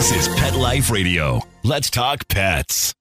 This is Pet Life Radio. Let's talk pets.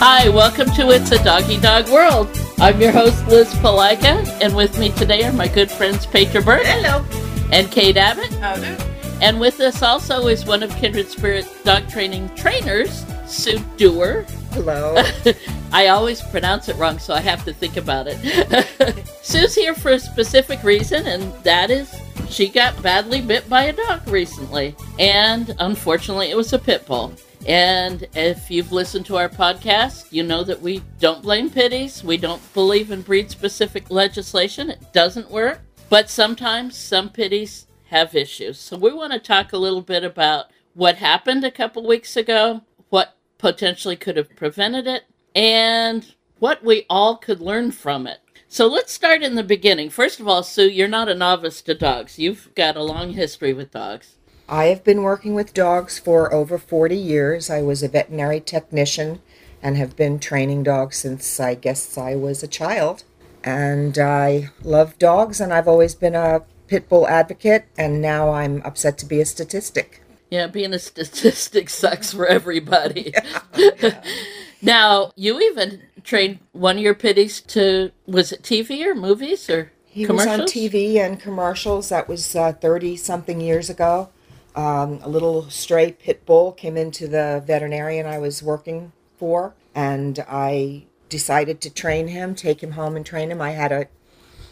Hi, welcome to It's a Doggy Dog World. I'm your host, Liz Palika, and with me today are my good friends Petra Burke Hello. and Kate Abbott. How do? And with us also is one of Kindred Spirit dog training trainers, Sue Dewar. Hello. I always pronounce it wrong, so I have to think about it. Sue's here for a specific reason, and that is she got badly bit by a dog recently. And unfortunately, it was a pit bull. And if you've listened to our podcast, you know that we don't blame pitties. We don't believe in breed specific legislation. It doesn't work. But sometimes some pitties have issues. So we want to talk a little bit about what happened a couple weeks ago, what potentially could have prevented it, and what we all could learn from it. So let's start in the beginning. First of all, Sue, you're not a novice to dogs. You've got a long history with dogs. I have been working with dogs for over 40 years. I was a veterinary technician and have been training dogs since I guess I was a child. And I love dogs, and I've always been a pit bull advocate, and now I'm upset to be a statistic. Yeah, being a statistic sucks for everybody. now, you even trained one of your pitties to, was it TV or movies or He commercials? was on TV and commercials. That was 30 something years ago. Um, a little stray pit bull came into the veterinarian I was working for, and I decided to train him, take him home and train him. I had a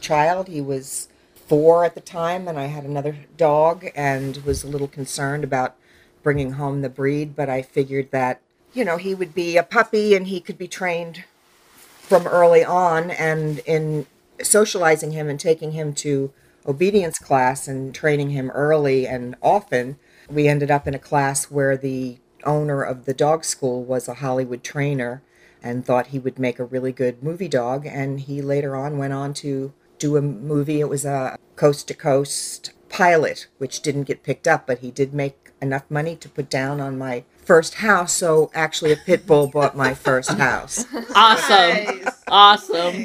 child. He was four at the time, and I had another dog, and was a little concerned about bringing home the breed, but I figured that, you know, he would be a puppy and he could be trained from early on. And in socializing him and taking him to obedience class and training him early and often we ended up in a class where the owner of the dog school was a hollywood trainer and thought he would make a really good movie dog. And he later on went on to do a movie it was a coast to coast pilot which didn't get picked up but he did make enough money to put down on my first house so actually a pit bull bought my first house Awesome. Awesome.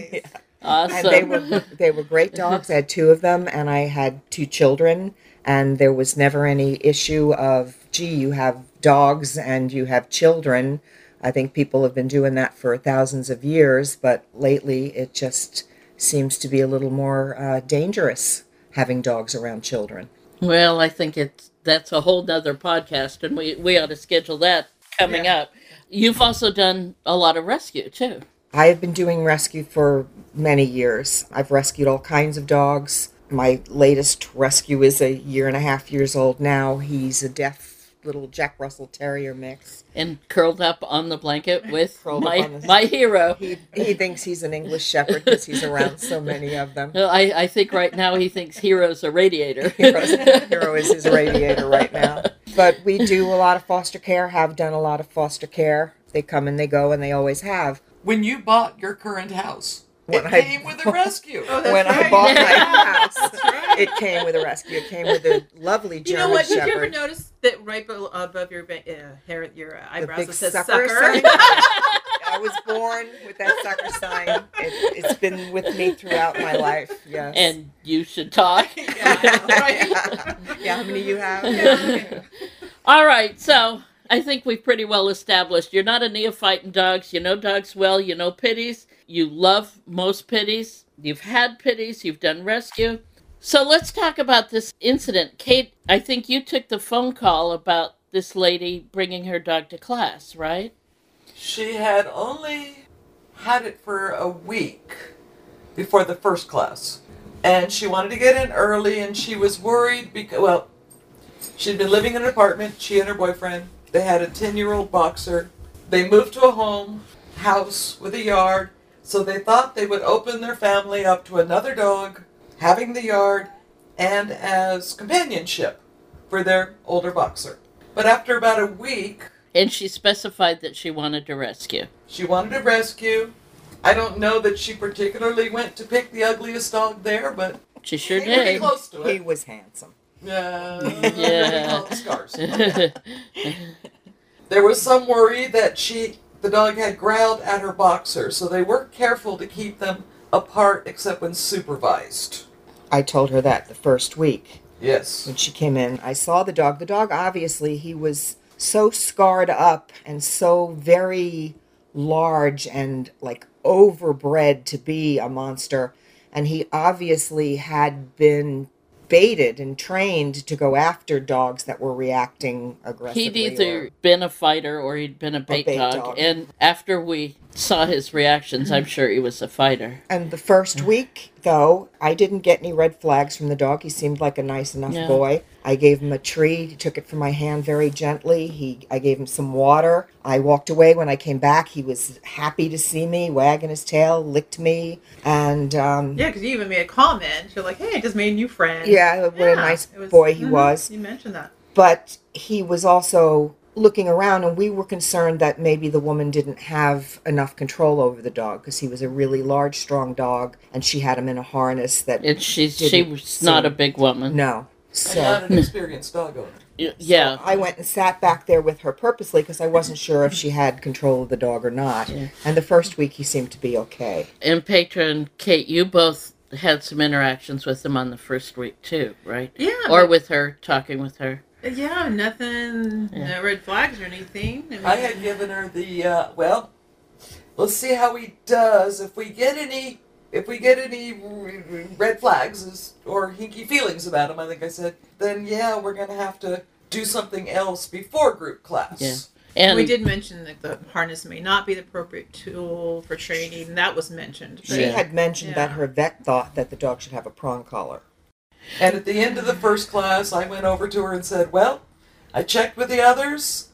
Awesome. and they were they were great dogs. I had two of them, and I had two children, and there was never any issue of gee, you have dogs and you have children. I think people have been doing that for thousands of years, but lately it just seems to be a little more uh, dangerous having dogs around children. Well, I think it's that's a whole nother podcast, and we we ought to schedule that coming up. You've also done a lot of rescue too. I have been doing rescue for many years. I've rescued all kinds of dogs. My latest rescue is a year and a half years old now. He's a deaf little Jack Russell Terrier mix. And curled up on the blanket with my the- my hero. He, he thinks he's an English Shepherd because he's around so many of them. Well, I, I think right now he thinks Hero's a radiator. Hero's, Hero is his radiator right now. But we do a lot of foster care, have done a lot of foster care. They come and they go, and they always have. when you bought your current house. When it I- came with a rescue. when I bought my house, it came with a rescue. It came with a lovely You German know what? Did you ever Shepherd. notice that right below, above your uh, hair, your uh, the eyebrows, big it says sucker, sucker? I was born with that sucker sign. It, it's been with me throughout my life. Yes. and you should talk. yeah, right. yeah, how many you have? All right, so I think we've pretty well established you're not a neophyte in dogs. You know dogs well. You know pitties. You love most pities, You've had pities, You've done rescue. So let's talk about this incident. Kate, I think you took the phone call about this lady bringing her dog to class, right? She had only had it for a week before the first class. And she wanted to get in early and she was worried because, well, she'd been living in an apartment, she and her boyfriend. They had a 10 year old boxer. They moved to a home, house with a yard, so they thought they would open their family up to another dog, having the yard, and as companionship for their older boxer. But after about a week, And she specified that she wanted to rescue. she wanted to rescue. I don't know that she particularly went to pick the ugliest dog there, but She sure came pretty did. close to He was handsome. Yeah. Yeah. Scars. There was some worry that she, the dog, had growled at her boxer, so they were careful to keep them apart except when supervised. I told her that the first week Yes. when she came in. I saw the dog. The dog, obviously, he was so scarred up and so very large and like overbred to be a monster. And he obviously had been baited and trained to go after dogs that were reacting aggressively. He'd either or- been a fighter or he'd been a bait, bait dog. dog. And after we saw his reactions, I'm sure he was a fighter. And the first week, though, I didn't get any red flags from the dog. He seemed like a nice enough Yeah. boy. I gave him a treat. He took it from my hand very gently. He, I gave him some water. I walked away. When I came back, he was happy to see me, wagging his tail, licked me, and um, Yeah, because you even made a comment. You're like, "Hey, I just made a new friend." yeah, what a nice was- boy he mhm, was. You mentioned that. But he was also looking around, and we were concerned that maybe the woman didn't have enough control over the dog because he was a really large, strong dog, and she had him in a harness that And she's, she Didn't was not a big woman. no. And So not an experienced dog owner. Y- Yeah. I went and sat back there with her purposely because I wasn't sure if she had control of the dog or not. Yeah. And the first week he seemed to be okay. And Petra and Kate, you both had some interactions with him on the first week too, right? Yeah. Or but- with her, talking with her. Yeah, nothing, Yeah. no red flags or anything. I, mean, I had given her the uh, well. Let's see how he does. If we get any, if we get any r- r- red flags or hinky feelings about him, I think I said, then yeah, we're gonna have to do something else before group class. Yeah. And we did mention that the harness may not be the appropriate tool for training. That was mentioned. She Yeah. had mentioned that Yeah. her vet thought that the dog should have a prong collar. And at the end of the first class, I went over to her and said, "Well, I checked with the others.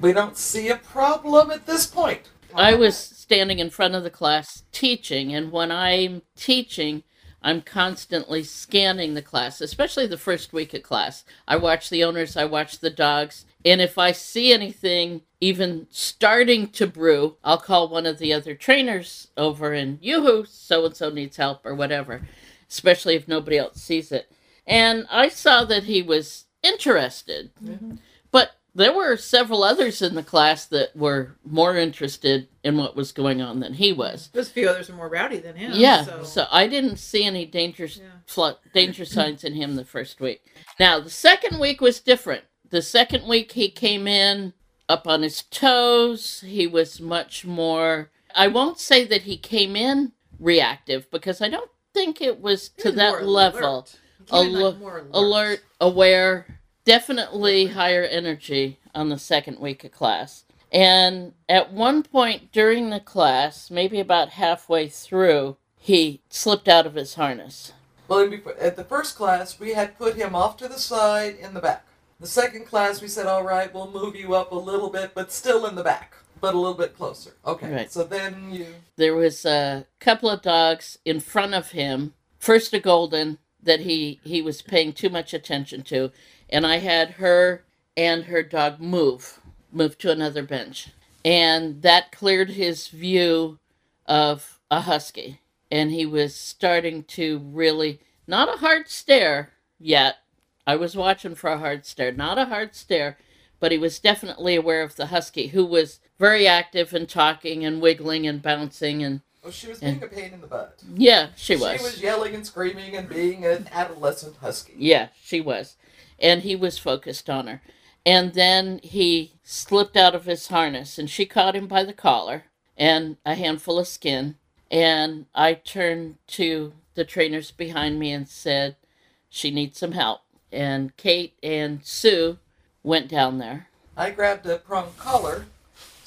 We don't see a problem at this point." I was standing in front of the class teaching, and when I'm teaching, I'm constantly scanning the class, especially the first week of class. I watch the owners, I watch the dogs, and if I see anything even starting to brew, I'll call one of the other trainers over and yoo-hoo, so and so needs help or whatever, especially if nobody else sees it. And I saw that he was interested. Mm-hmm. But there were several others in the class that were more interested in what was going on than he was. A few others are more rowdy than him. Yeah, So, so I didn't see any danger Yeah. fl- danger signs in him the first week. Now the second week was different. The second week he came in up on his toes. He was much more. I won't say that he came in reactive because I don't think it was to that level alert. He like, Alert- more alert. alert, aware, definitely higher energy on the second week of class. And at one point during the class, maybe about halfway through, he slipped out of his harness. Well, at the first class, we had put him off to the side in the back. The second class, we said, "All right, we'll move you up a little bit, but still in the back, but a little bit closer." Okay. Right. So then you. There was a couple of dogs in front of him. First a golden that he he was paying too much attention to, and I had her and her dog move move to another bench, and that cleared his view of a husky, and he was starting to really not a hard stare yet. I was watching for a hard stare, not a hard stare, but he was definitely aware of the husky, who was very active and talking and wiggling and bouncing and Oh, she was being a pain in the butt. yeah, she was. She was yelling and screaming and being an adolescent husky. Yeah, she was. And he was focused on her. And then he slipped out of his harness and she caught him by the collar and a handful of skin. And I turned to the trainers behind me and said, She needs some help. And Kate and Sue went down there. I grabbed a prong collar.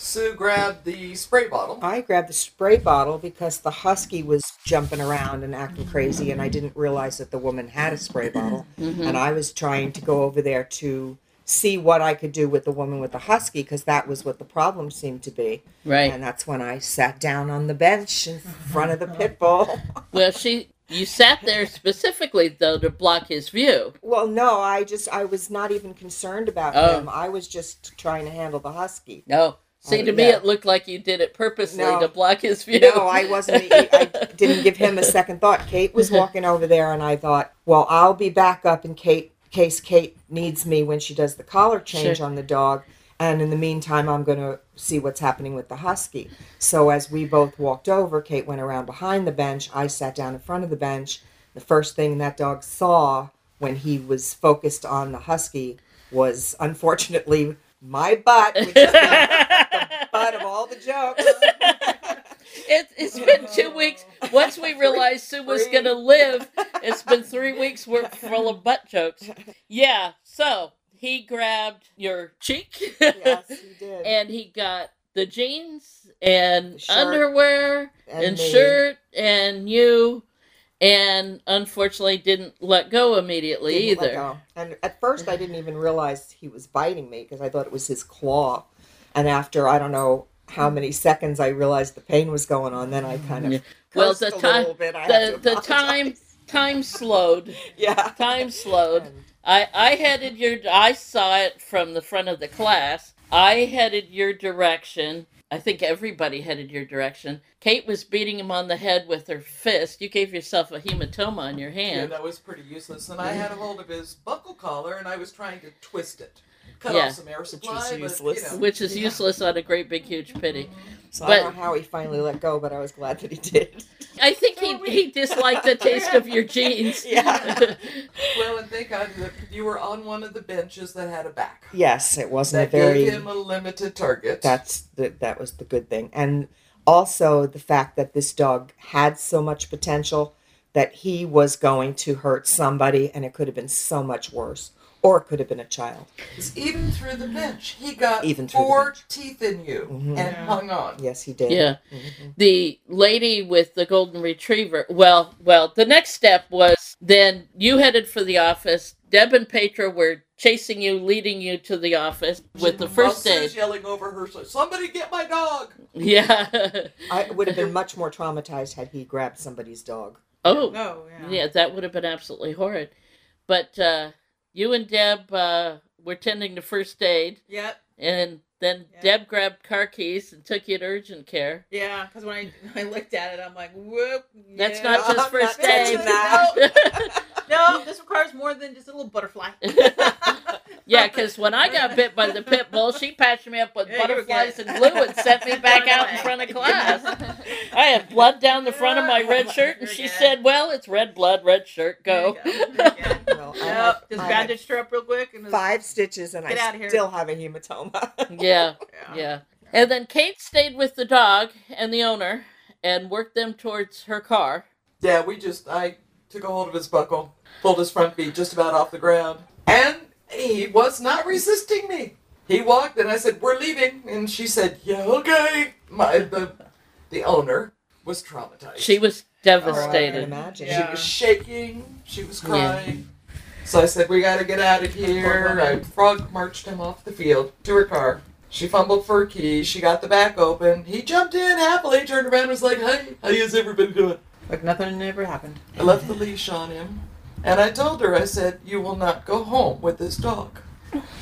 Sue grabbed the spray bottle. I grabbed the spray bottle because the husky was jumping around and acting crazy, and I didn't realize that the woman had a spray bottle. Mm-hmm. And I was trying to go over there to see what I could do with the woman with the husky because that was what the problem seemed to be. Right. And that's when I sat down on the bench in front of the pit bull. Well, she. You sat there specifically, though, to block his view. well, no, I just I was not even concerned about Oh. him. I was just trying to handle the husky. No. See, to me, yeah. it looked like you did it purposely No. to block his view. No, I wasn't. I didn't give him a second thought. Kate was walking over there, and I thought, well, I'll be back up. in Kate case Kate needs me when she does the collar change Sure. on the dog. And in the meantime, I'm going to see what's happening with the husky. So as we both walked over, Kate went around behind the bench. I sat down in front of the bench. The first thing that dog saw when he was focused on the husky was unfortunately my butt, which is the, the butt of all the jokes. It, it's been two weeks. Once we realized Sue was going to live, it's been three weeks worth full of butt jokes. Yeah, so he grabbed your cheek. yes, he did. and he got the jeans and The shirt underwear and, And shirt and you and unfortunately didn't let go immediately Didn't either go. And at first, I didn't even realize he was biting me because I thought it was his claw. And after I don't know how mm. many seconds I realized the pain was going on, then I kind of Yeah. well the time little bit. I had the, the time time slowed yeah, time slowed And i i headed your i saw it from the front of the class i headed your direction i think everybody headed your direction kate was beating him on the head with her fist you gave yourself a hematoma on your Yeah, hand that was pretty useless. And I had a hold of his buckle collar and I was trying to twist it. Cut Yeah. off some air supply. was but, useless. you know, which is yeah. useless on a great big huge pity so But- I don't know how he finally let go, but I was glad that he did. I think he, he disliked the taste of your jeans. Yeah. Well, and thank God that you were on one of the benches that had a back. Yes, it wasn't That a very. gave him a limited target. That's the, that was the good thing, and also the fact that this dog had so much potential that he was going to hurt somebody, and it could have been so much worse, or it could have been a child. 'Cause even through the bench, he got Even through four teeth in you Mhm. and hung on. Yes, he did. Yeah. Mhm. The lady with the golden retriever. Well, well, the next step was then you headed for the office. Deb and Petra were chasing you, leading you to the office with the first day. yelling over her, so somebody get my dog. Yeah. I would have been much more traumatized had he grabbed somebody's dog. oh, Oh, yeah. yeah, that would have been absolutely horrid. But uh, you and Deb uh, were tending to first aid, Yep. and then Yeah. Deb grabbed car keys and took you to urgent care. Yeah, because when I, I looked at it, I'm like, whoop. That's yeah. not just I'm first not aid. touching that. No, this requires more than just a little butterfly. Yeah, because when I got bit by the pit bull, she patched me up with Yeah, butterflies and glue and sent me back out in front of class. I had blood down the front of my red shirt, and she said, "Well, it's red blood, red shirt, go." Go. Well, Yep, had- just bandaged her up real quick and five stitches, and Get I outta here. still have a hematoma. Yeah, Yeah. yeah. And then Kate stayed with the dog and the owner and worked them towards her car. Yeah, we just, I took a hold of his buckle, pulled his front feet just about off the ground, and he was not resisting me. He walked, and I said, "We're leaving," and she said, "Yeah, okay." My the the owner was traumatized. She was Oh, I can devastated. imagine. She was shaking. She was Yeah. crying. So I said, "We got to get out of here." I frog marched him off the field to her car. She fumbled for her keys. She got the back open. He jumped in happily, turned around, and was like, "Hey, how has everybody doing?" Like nothing ever happened. I left the leash on him, and I told her, I said, "You will not go home with this dog.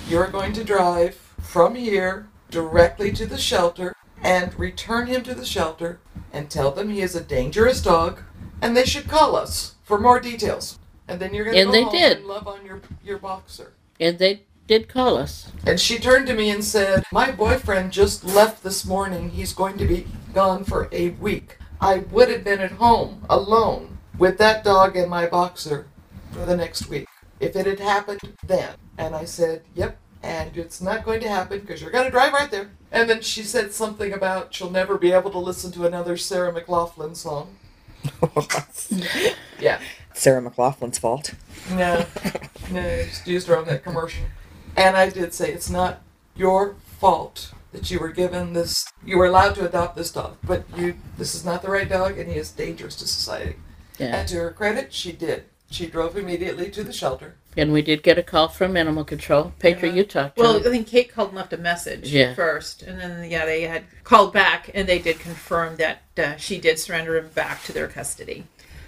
You are going to drive from here directly to the shelter and return him to the shelter and tell them he is a dangerous dog, and they should call us for more details. And then you're going to And go they home did. and love on your your boxer." And they did call us. And she turned to me and said, My boyfriend just left this morning. He's going to be gone for a week. I would have been at home alone with that dog and my boxer for the next week if it had happened then. And I said, Yep. And it's not going to happen because you're going to drive right there. And then she said something about she'll never be able to listen to another Sarah McLachlan song. Yeah. Sarah McLachlan's fault. No, no, just used her on that commercial. And I did say it's not your fault that you were given this. You were allowed to adopt this dog, but you. This is not the right dog, and he is dangerous to society. Yeah. And to her credit, she did. She drove immediately to the shelter. And we did get a call from Animal Control. Petra, Yeah. you talked to Well, I think Kate called and left a message Yeah. first, and then yeah, they had called back and they did confirm that uh, she did surrender him back to their custody.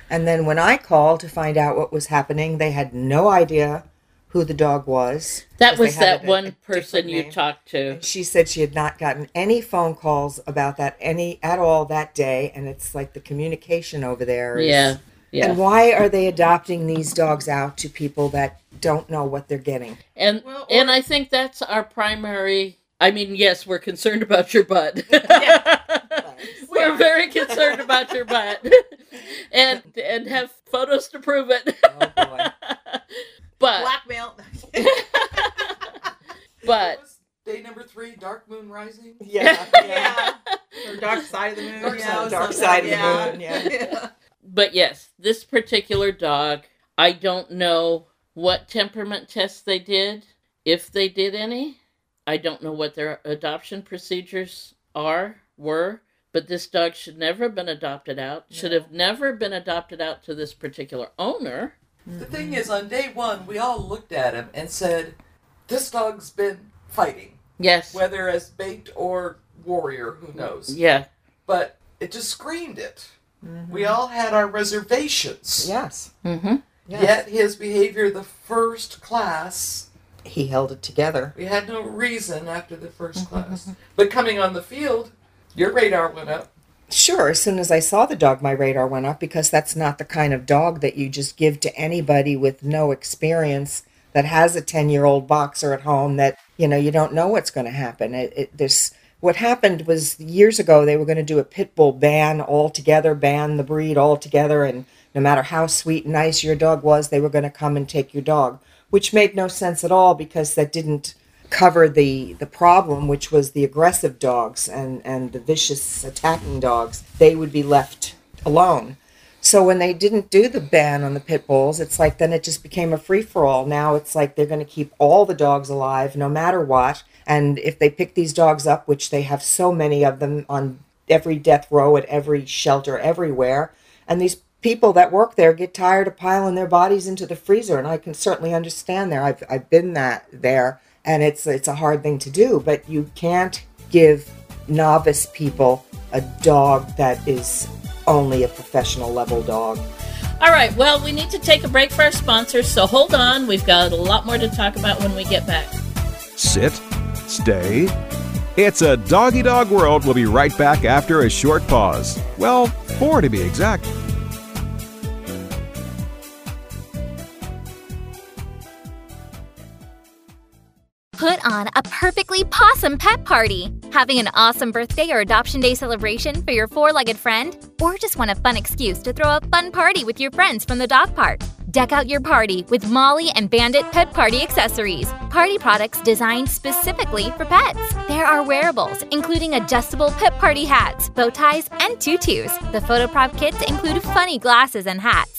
And then when I called to find out what was happening, they had no idea who the dog was. That was had that a- a one different person you name. talked to. And she said she had not gotten any phone calls about that any at all that day, and it's like the communication over there is Yeah. Yeah. And why are they adopting these dogs out to people that don't know what they're getting? And Well, or- and I think that's our primary. I mean, yes, we're concerned about your butt. We we're are. very concerned about your butt, and and have photos to prove it. Oh boy. But Blackmail. but day number three, Dark Moon Rising? Yeah. yeah. Or dark side of the moon. Dark yeah, side- or dark side of the yeah. moon, yeah. but yes, this particular dog, I don't know what temperament tests they did, if they did any. I don't know what their adoption procedures are, were, but this dog should never have been adopted out, should have never been adopted out to this particular owner. The mm-hmm. thing is, on day one, we all looked at him and said, "This dog's been fighting, Yes. whether as bait or warrior, who knows." Yeah. But it just screamed it. Mm-hmm. We all had our reservations. Yes. Mm-hmm. yes. Yet his behavior, the first class, He held it together. we had no reason after the first mm-hmm. class. But coming on the field, your radar went up. Sure, as soon as I saw the dog, my radar went up because that's not the kind of dog that you just give to anybody with no experience that has a 10 year old boxer at home that, you know, you don't know what's going to happen. It, it, this, what happened was years ago, they were going to do a pit bull ban altogether, ban the breed altogether, and no matter how sweet and nice your dog was, they were going to come and take your dog, which made no sense at all because that didn't cover the the problem which was the aggressive dogs and and the vicious attacking dogs they would be left alone. So when they didn't do the ban on the pit bulls it's like then it just became a free for all now it's like they're going to keep all the dogs alive no matter what. And if they pick these dogs up which they have so many of them on every death row at every shelter everywhere and these people that work there get tired of piling their bodies into the freezer and I can certainly understand there. I've, I've been that there and it's it's a hard thing to do but you can't give novice people a dog that is only a professional level dog All right. Well, we need to take a break for our sponsors, so hold on. We've got a lot more to talk about when we get back. Sit, stay. It's a doggy dog world. We'll be right back after a short pause. Well, four to be exact. Put on a perfectly possum pet party. Having an awesome birthday or adoption day celebration for your four legged friend? Or just want a fun excuse to throw a fun party with your friends from the dog park? Deck out your party with Molly and Bandit Pet Party accessories. Party products designed specifically for pets. There are wearables, including adjustable pet party hats, bow ties, and tutus. The photo prop kits include funny glasses and hats.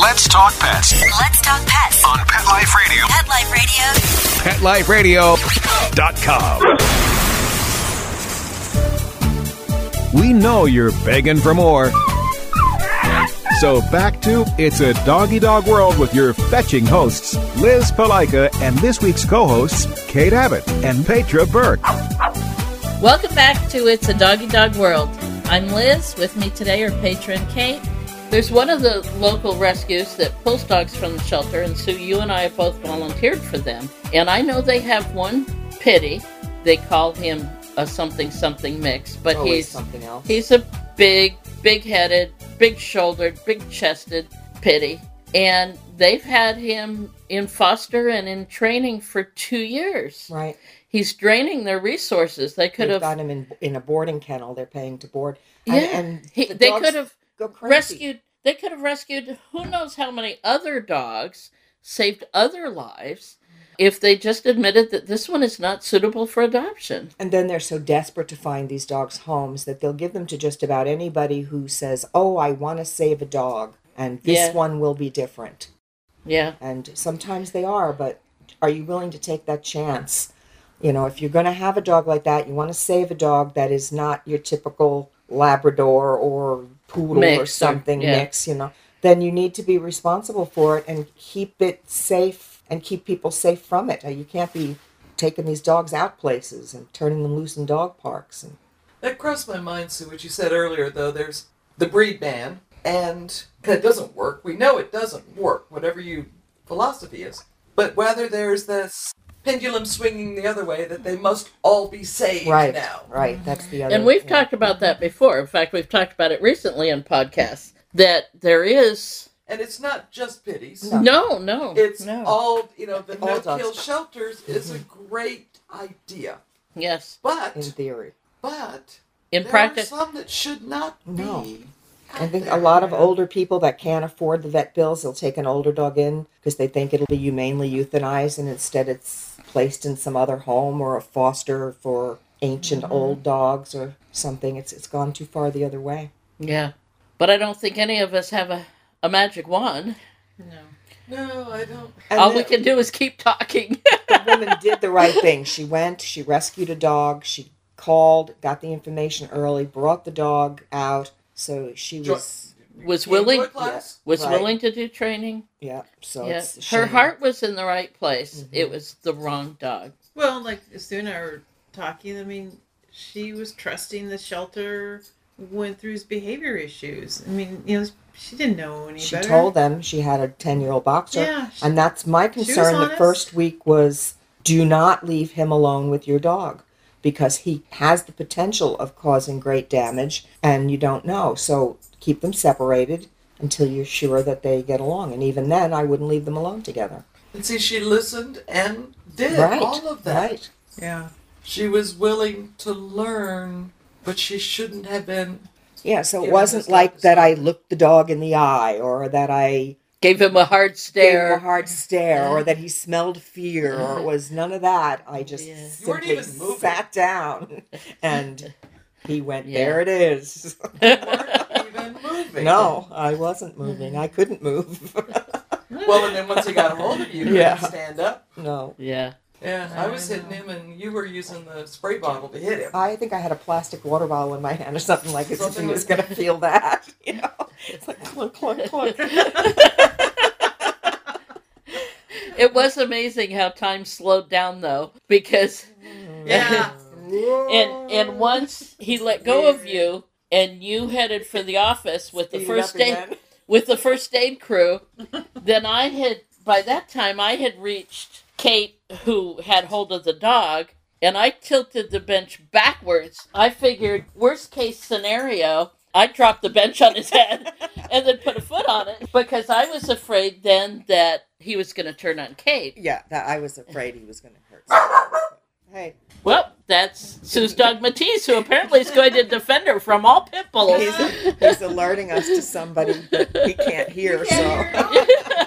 Let's talk pets Let's talk pets. on Pet Life Radio. Pet Life Radio. PetLifeRadio.com. We know you're begging for more. So back to It's a Doggy Dog World with your fetching hosts, Liz Palika, and this week's co-hosts, Kate Abbott and Petra Burke. Welcome back to It's a Doggy Dog World. I'm Liz. With me today are Petra and Kate. There's one of the local rescues that pulls dogs from the shelter, and Sue, you and I have both volunteered for them. And I know they have one pity. They call him a something something mix, but Always he's something else He's a big, big headed, big shouldered, big chested pity. And they've had him in foster and in training for two years. right He's draining their resources. They could they've have got him in in a boarding kennel they're paying to board and, yeah. and He- the they could have. Rescued they could have rescued who knows how many other dogs, saved other lives if they just admitted that this one is not suitable for adoption. And then they're so desperate to find these dogs homes that they'll give them to just about anybody who says, "Oh, I want to save a dog, and this Yeah. one will be different." Yeah. And sometimes they are, but are you willing to take that chance? You know, if you're going to have a dog like that, you want to save a dog that is not your typical Labrador or poodle Mix or or- something yeah. mix, you know, then you need to be responsible for it and keep it safe and keep people safe from it. You can't be taking these dogs out places and turning them loose in dog parks. And That crossed my mind, Sue, what you said earlier, though. There's the breed ban, and it doesn't work. We know it doesn't work, whatever your philosophy is. But whether there's this pendulum swinging the other way, that they must all be saved right, now. right, that's the other. And we've yeah. talked about that before. In fact, we've talked about it recently in podcasts that there is And it's not just pitties. No. no, no. It's No. all, you know, the All no dogs. kill shelters is a great idea. yes, But, in theory. but, in there practice. are some that should not No. be. I out think a lot of older people that can't afford the vet bills, they'll take an older dog in because they think it'll be humanely euthanized, and instead it's placed in some other home or a foster for ancient Mm-hmm. old dogs or something. It's it's gone too far the other way. Yeah, but I don't think any of us have a, a magic wand. No. No, I don't. And All the, we can do is keep talking. the woman did the right thing. She went, she rescued a dog, she called, got the information early, brought the dog out. So she Jo- was, was Came to a willing class. was Right. willing to do training. yeah. So yeah, it's a her shame. heart was in the right place. Mhm. It was the wrong dog. Well, like as soon as I were talking. I mean, she was trusting the shelter. Went through his behavior issues. I mean, you know, she didn't know any She better. told them she had a 10 year old boxer. Yeah, she- and that's my was concern the honest. first week was do not leave him alone with your dog because he has the potential of causing great damage and you don't know. So keep them separated until you're sure that they get along. And even then, I wouldn't leave them alone together. And see, she listened and did right. all of that. Right. Yeah. She was willing to learn, but she shouldn't have been. Yeah, so it wasn't like that I looked the dog in the eye or that I Gave him a hard gave him a stare. hard stare or that he smelled fear or it was none of that. I just Yeah. You simply even sat down and he went, Yeah. There it is. moving. no, I wasn't mm. moving. I couldn't move. Well, and then once he got a hold of you, you Yeah. couldn't stand up. no. yeah. Yeah, I was hitting him, and you were using the spray bottle to hit him. I think I had a plastic water bottle in my hand or something like it. Something Something was going to feel that. You know, it's like clunk, clunk, clunk. It was amazing how time slowed down though, because Yeah. and and once he let go of you and you headed for the office with the Speed it first up aid with the first aid crew, then I had by that time I had reached Kate who had hold of the dog and I tilted the bench backwards. I figured worst case scenario, I'd drop the bench on his head and then put a foot on it because I was afraid then that he was going to turn on Kate. Yeah, that I was afraid he was going to hurt. Hey, Well, that's Sue's dog Matisse, who apparently is going to defend her from all pit bulls. he's, he's alerting us to somebody that he can't hear. So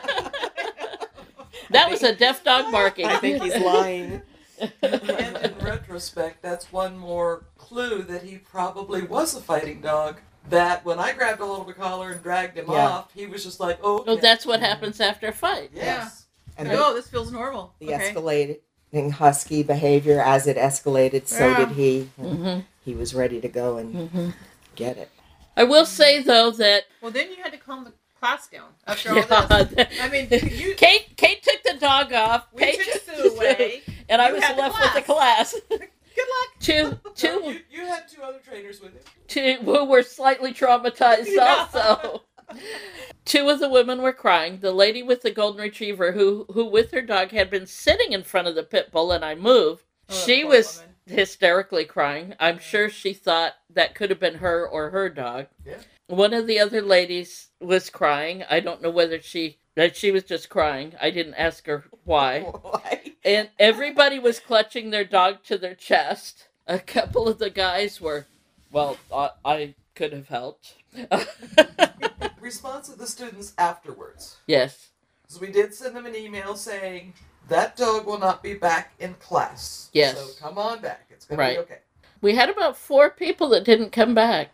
that was a deaf dog barking. I think he's lying. and in retrospect, that's one more clue that he probably was a fighting dog. That when I grabbed a hold of a collar and dragged him Yeah. off, he was just like, "Oh, Oh, okay. that's what happens after a fight. yes." And oh, this feels normal. the okay. escalating husky behavior as it escalated, so Yeah. did he. Mm-hmm. He was ready to go and hmm get it. I will say though that Well, then you had to calm the class down after all this. yeah, I mean, you. Kate Kate took the dog off. We Paige took Sue away. and I was had the left with the class. Good luck. two two You, you had two other trainers with you. two who were slightly traumatized Yeah. also. Two of the women were crying. The lady with the golden retriever, who who with her dog had been sitting in front of the pit bull, and I moved. Oh, she was woman. hysterically crying. I'm sure she thought that could have been her or her dog. Yeah. One of the other ladies was crying. I don't know whether she that she was just crying. I didn't ask her why. Why? And everybody was clutching their dog to their chest. A couple of the guys were, well, I, I could have helped. Response of the students afterwards. yes. So we did send them an email saying that dog will not be back in class. Yes. So come on back. It's gonna Right. be okay. We had about four people that didn't come back.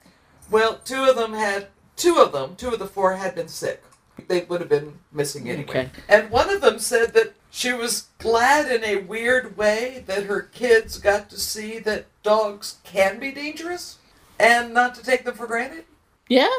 Well, two of them had two of them, two of the four had been sick. They would have been missing anyway. Okay. And one of them said that she was glad in a weird way that her kids got to see that dogs can be dangerous and not to take them for granted. Yeah.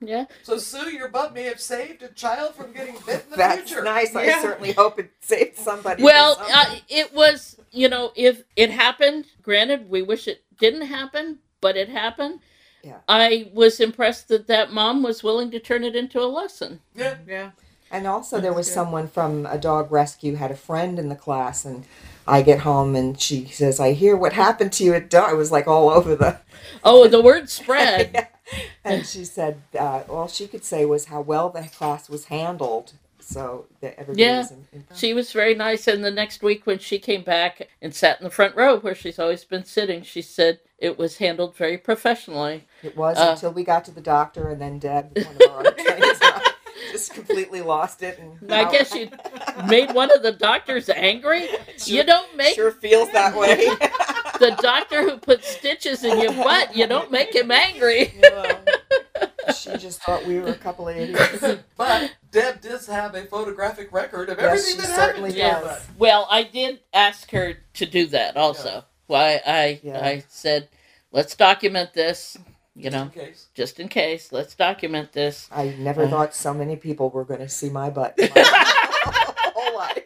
Yeah. So Sue, your butt may have saved a child from getting bit in the That's future. nice. I certainly hope it saved somebody. Well, from uh, it was, you know, if it happened, granted, we wish it didn't happen, but it happened. Yeah. I was impressed that that mom was willing to turn it into a lesson. Yeah. Yeah. And also, there was someone from a dog rescue had a friend in the class, and I get home and she says, "I hear what happened to you at dog." I was like all over the. Oh, the word spread. And she said, uh, all she could say was how well the class was handled. So that everybody Yeah. was. In, in- She was very nice. And the next week, when she came back and sat in the front row where she's always been sitting, she said it was handled very professionally. it was Uh, until we got to the doctor, and then Deb, one of our attorneys, and I just completely lost it. And I guess you made one of the doctors angry. You don't make sure feels that way. the doctor who puts stitches in your butt. You don't make him angry. she just thought we were a couple of idiots. But Deb does have a photographic record of Yes, everything she that certainly happened to does. butt. Well, I did ask her to do that also. Why I Yeah. I said, let's document this. You know, In case. just in case. Let's document this. I never Uh. thought so many people were going to see my butt. in whole life.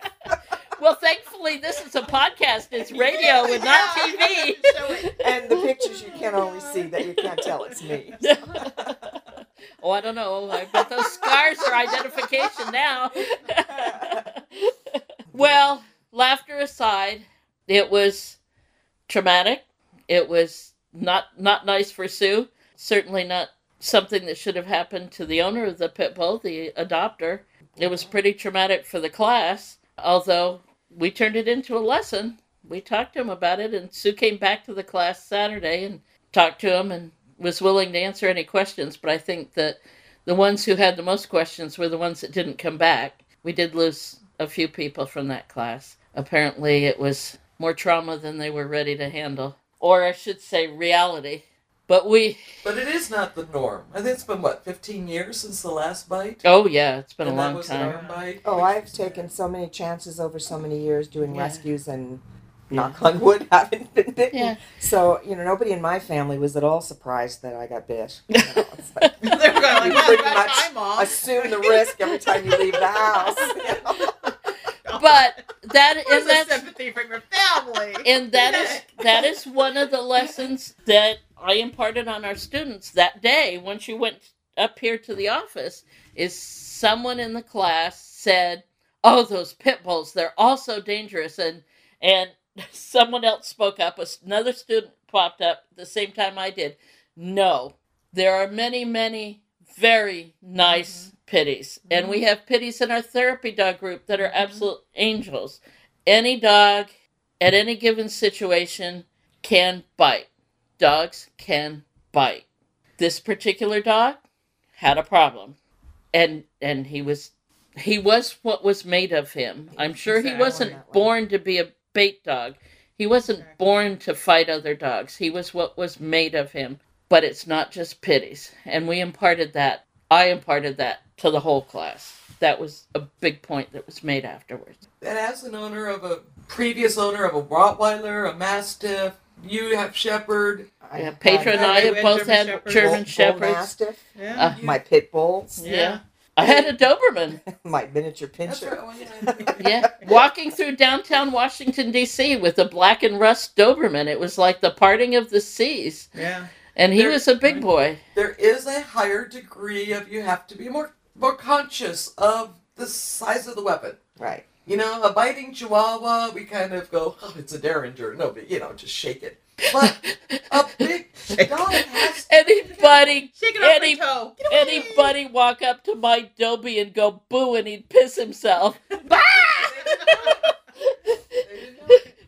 Well, thankfully, this is a podcast. It's radio and not TV. And the pictures you can only see that you can't tell it's me. oh, I don't know. I bet those scars are identification now. well, laughter aside, it was traumatic. It was not not nice for Sue. Certainly not something that should have happened to the owner of the pit bull, the adopter. It was pretty traumatic for the class, although we turned it into a lesson. We talked to him about it, and Sue came back to the class Saturday and talked to him and was willing to answer any questions. But I think that the ones who had the most questions were the ones that didn't come back. We did lose a few people from that class. Apparently, it was more trauma than they were ready to handle, or I should say, reality. But we, But it is not the norm. I think it's been what, 15 years since the last bite? oh yeah, it's been and a that long was time. an arm bite. Oh, I've taken so many chances over so many years doing Yeah. rescues and knock on wood haven't been bitten. Yeah. So, you know, nobody in my family was at all surprised that I got bit. You know, like, They're going like, You well, pretty much assume the risk every time you leave the house. you know. But that Where's and the that's sympathy from your family? and that is that is one of the lessons that I imparted on our students that day once you went up here to the office is someone in the class said, "Oh, those pit bulls, they're all so dangerous." And and someone else spoke up, another student popped up the same time I did. No. There are many many very nice mm-hmm. Pitties. And we mm-hmm. have pitties in our therapy dog group that are mm-hmm. absolute angels. Any dog at any given situation can bite. Dogs can bite. This particular dog had a problem. And and he was he was what was made of him. I'm sure he wasn't born to be a bait dog. He wasn't born to fight other dogs. He was what was made of him. But it's not just pities. And we imparted that. I imparted that to the whole class. That was a big point that was made afterwards. And as an owner of a previous owner of a Rottweiler, a Mastiff, you have Shepherd. I Yeah, had Petra and Yeah, I we have had both German had Shepherds. German bull- bull Shepherds. mastiff, Yeah. Uh, my pit bulls, Yeah. I had a Doberman. my miniature That's pinscher. right. Oh, yeah. Yeah. Walking through downtown Washington, D.C. with a black and rust Doberman. It was like the parting of the seas. Yeah. And he There- was a big boy. there is a higher degree of you have to be more more conscious of the size of the weapon. Right. You know, a biting chihuahua, we kind of go, oh, it's a derringer. No, but you know, just shake it. But a big dog has Anybody, Shake it Any- toe. Anybody walk up to my Dobie and go boo and he'd piss himself.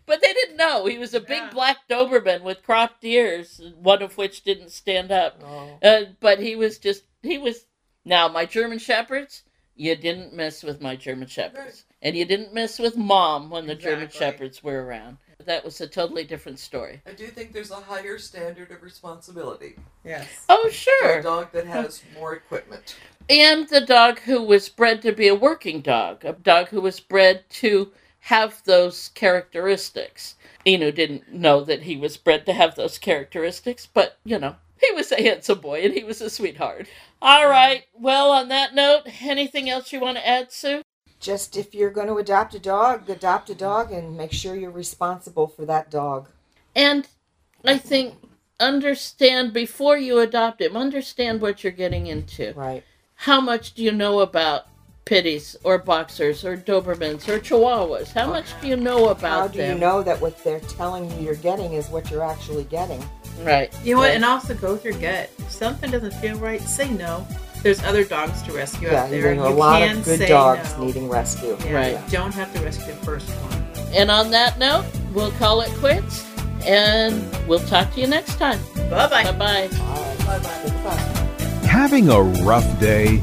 But they didn't know. He was a big Yeah. black Doberman with cropped ears, one of which didn't stand up. Oh. Uh, but he was just, he was. Now, my German Shepherds, you didn't mess with my German Shepherds. And you didn't mess with mom when the German Shepherds were around. That was a totally different story. I do think there's a higher standard of responsibility Yes. Oh, for sure. a dog that has more equipment. And the dog who was bred to be a working dog, a dog who was bred to have those characteristics. Inu didn't know that he was bred to have those characteristics, but, you know, he was a handsome boy and he was a sweetheart. All right. Well, on that note, anything else you want to add, Sue? Just if you're going to adopt a dog, adopt a dog and make sure you're responsible for that dog. And I think understand before you adopt him, understand what you're getting into. Right. How much do you know about pitties or boxers or Dobermans or Chihuahuas? How much do you know about How do them? you know that what they're telling you you're getting is what you're actually getting? Right. You know what? And also go with your gut. If something doesn't feel right, say no. There's other dogs to rescue Yeah, out there. there are a you lot can of good dogs no. needing rescue. Yeah, Right. You don't have to rescue the first one. And on that note, we'll call it quits and we'll talk to you next time. Bye bye. Bye bye. Bye bye. Having a rough day?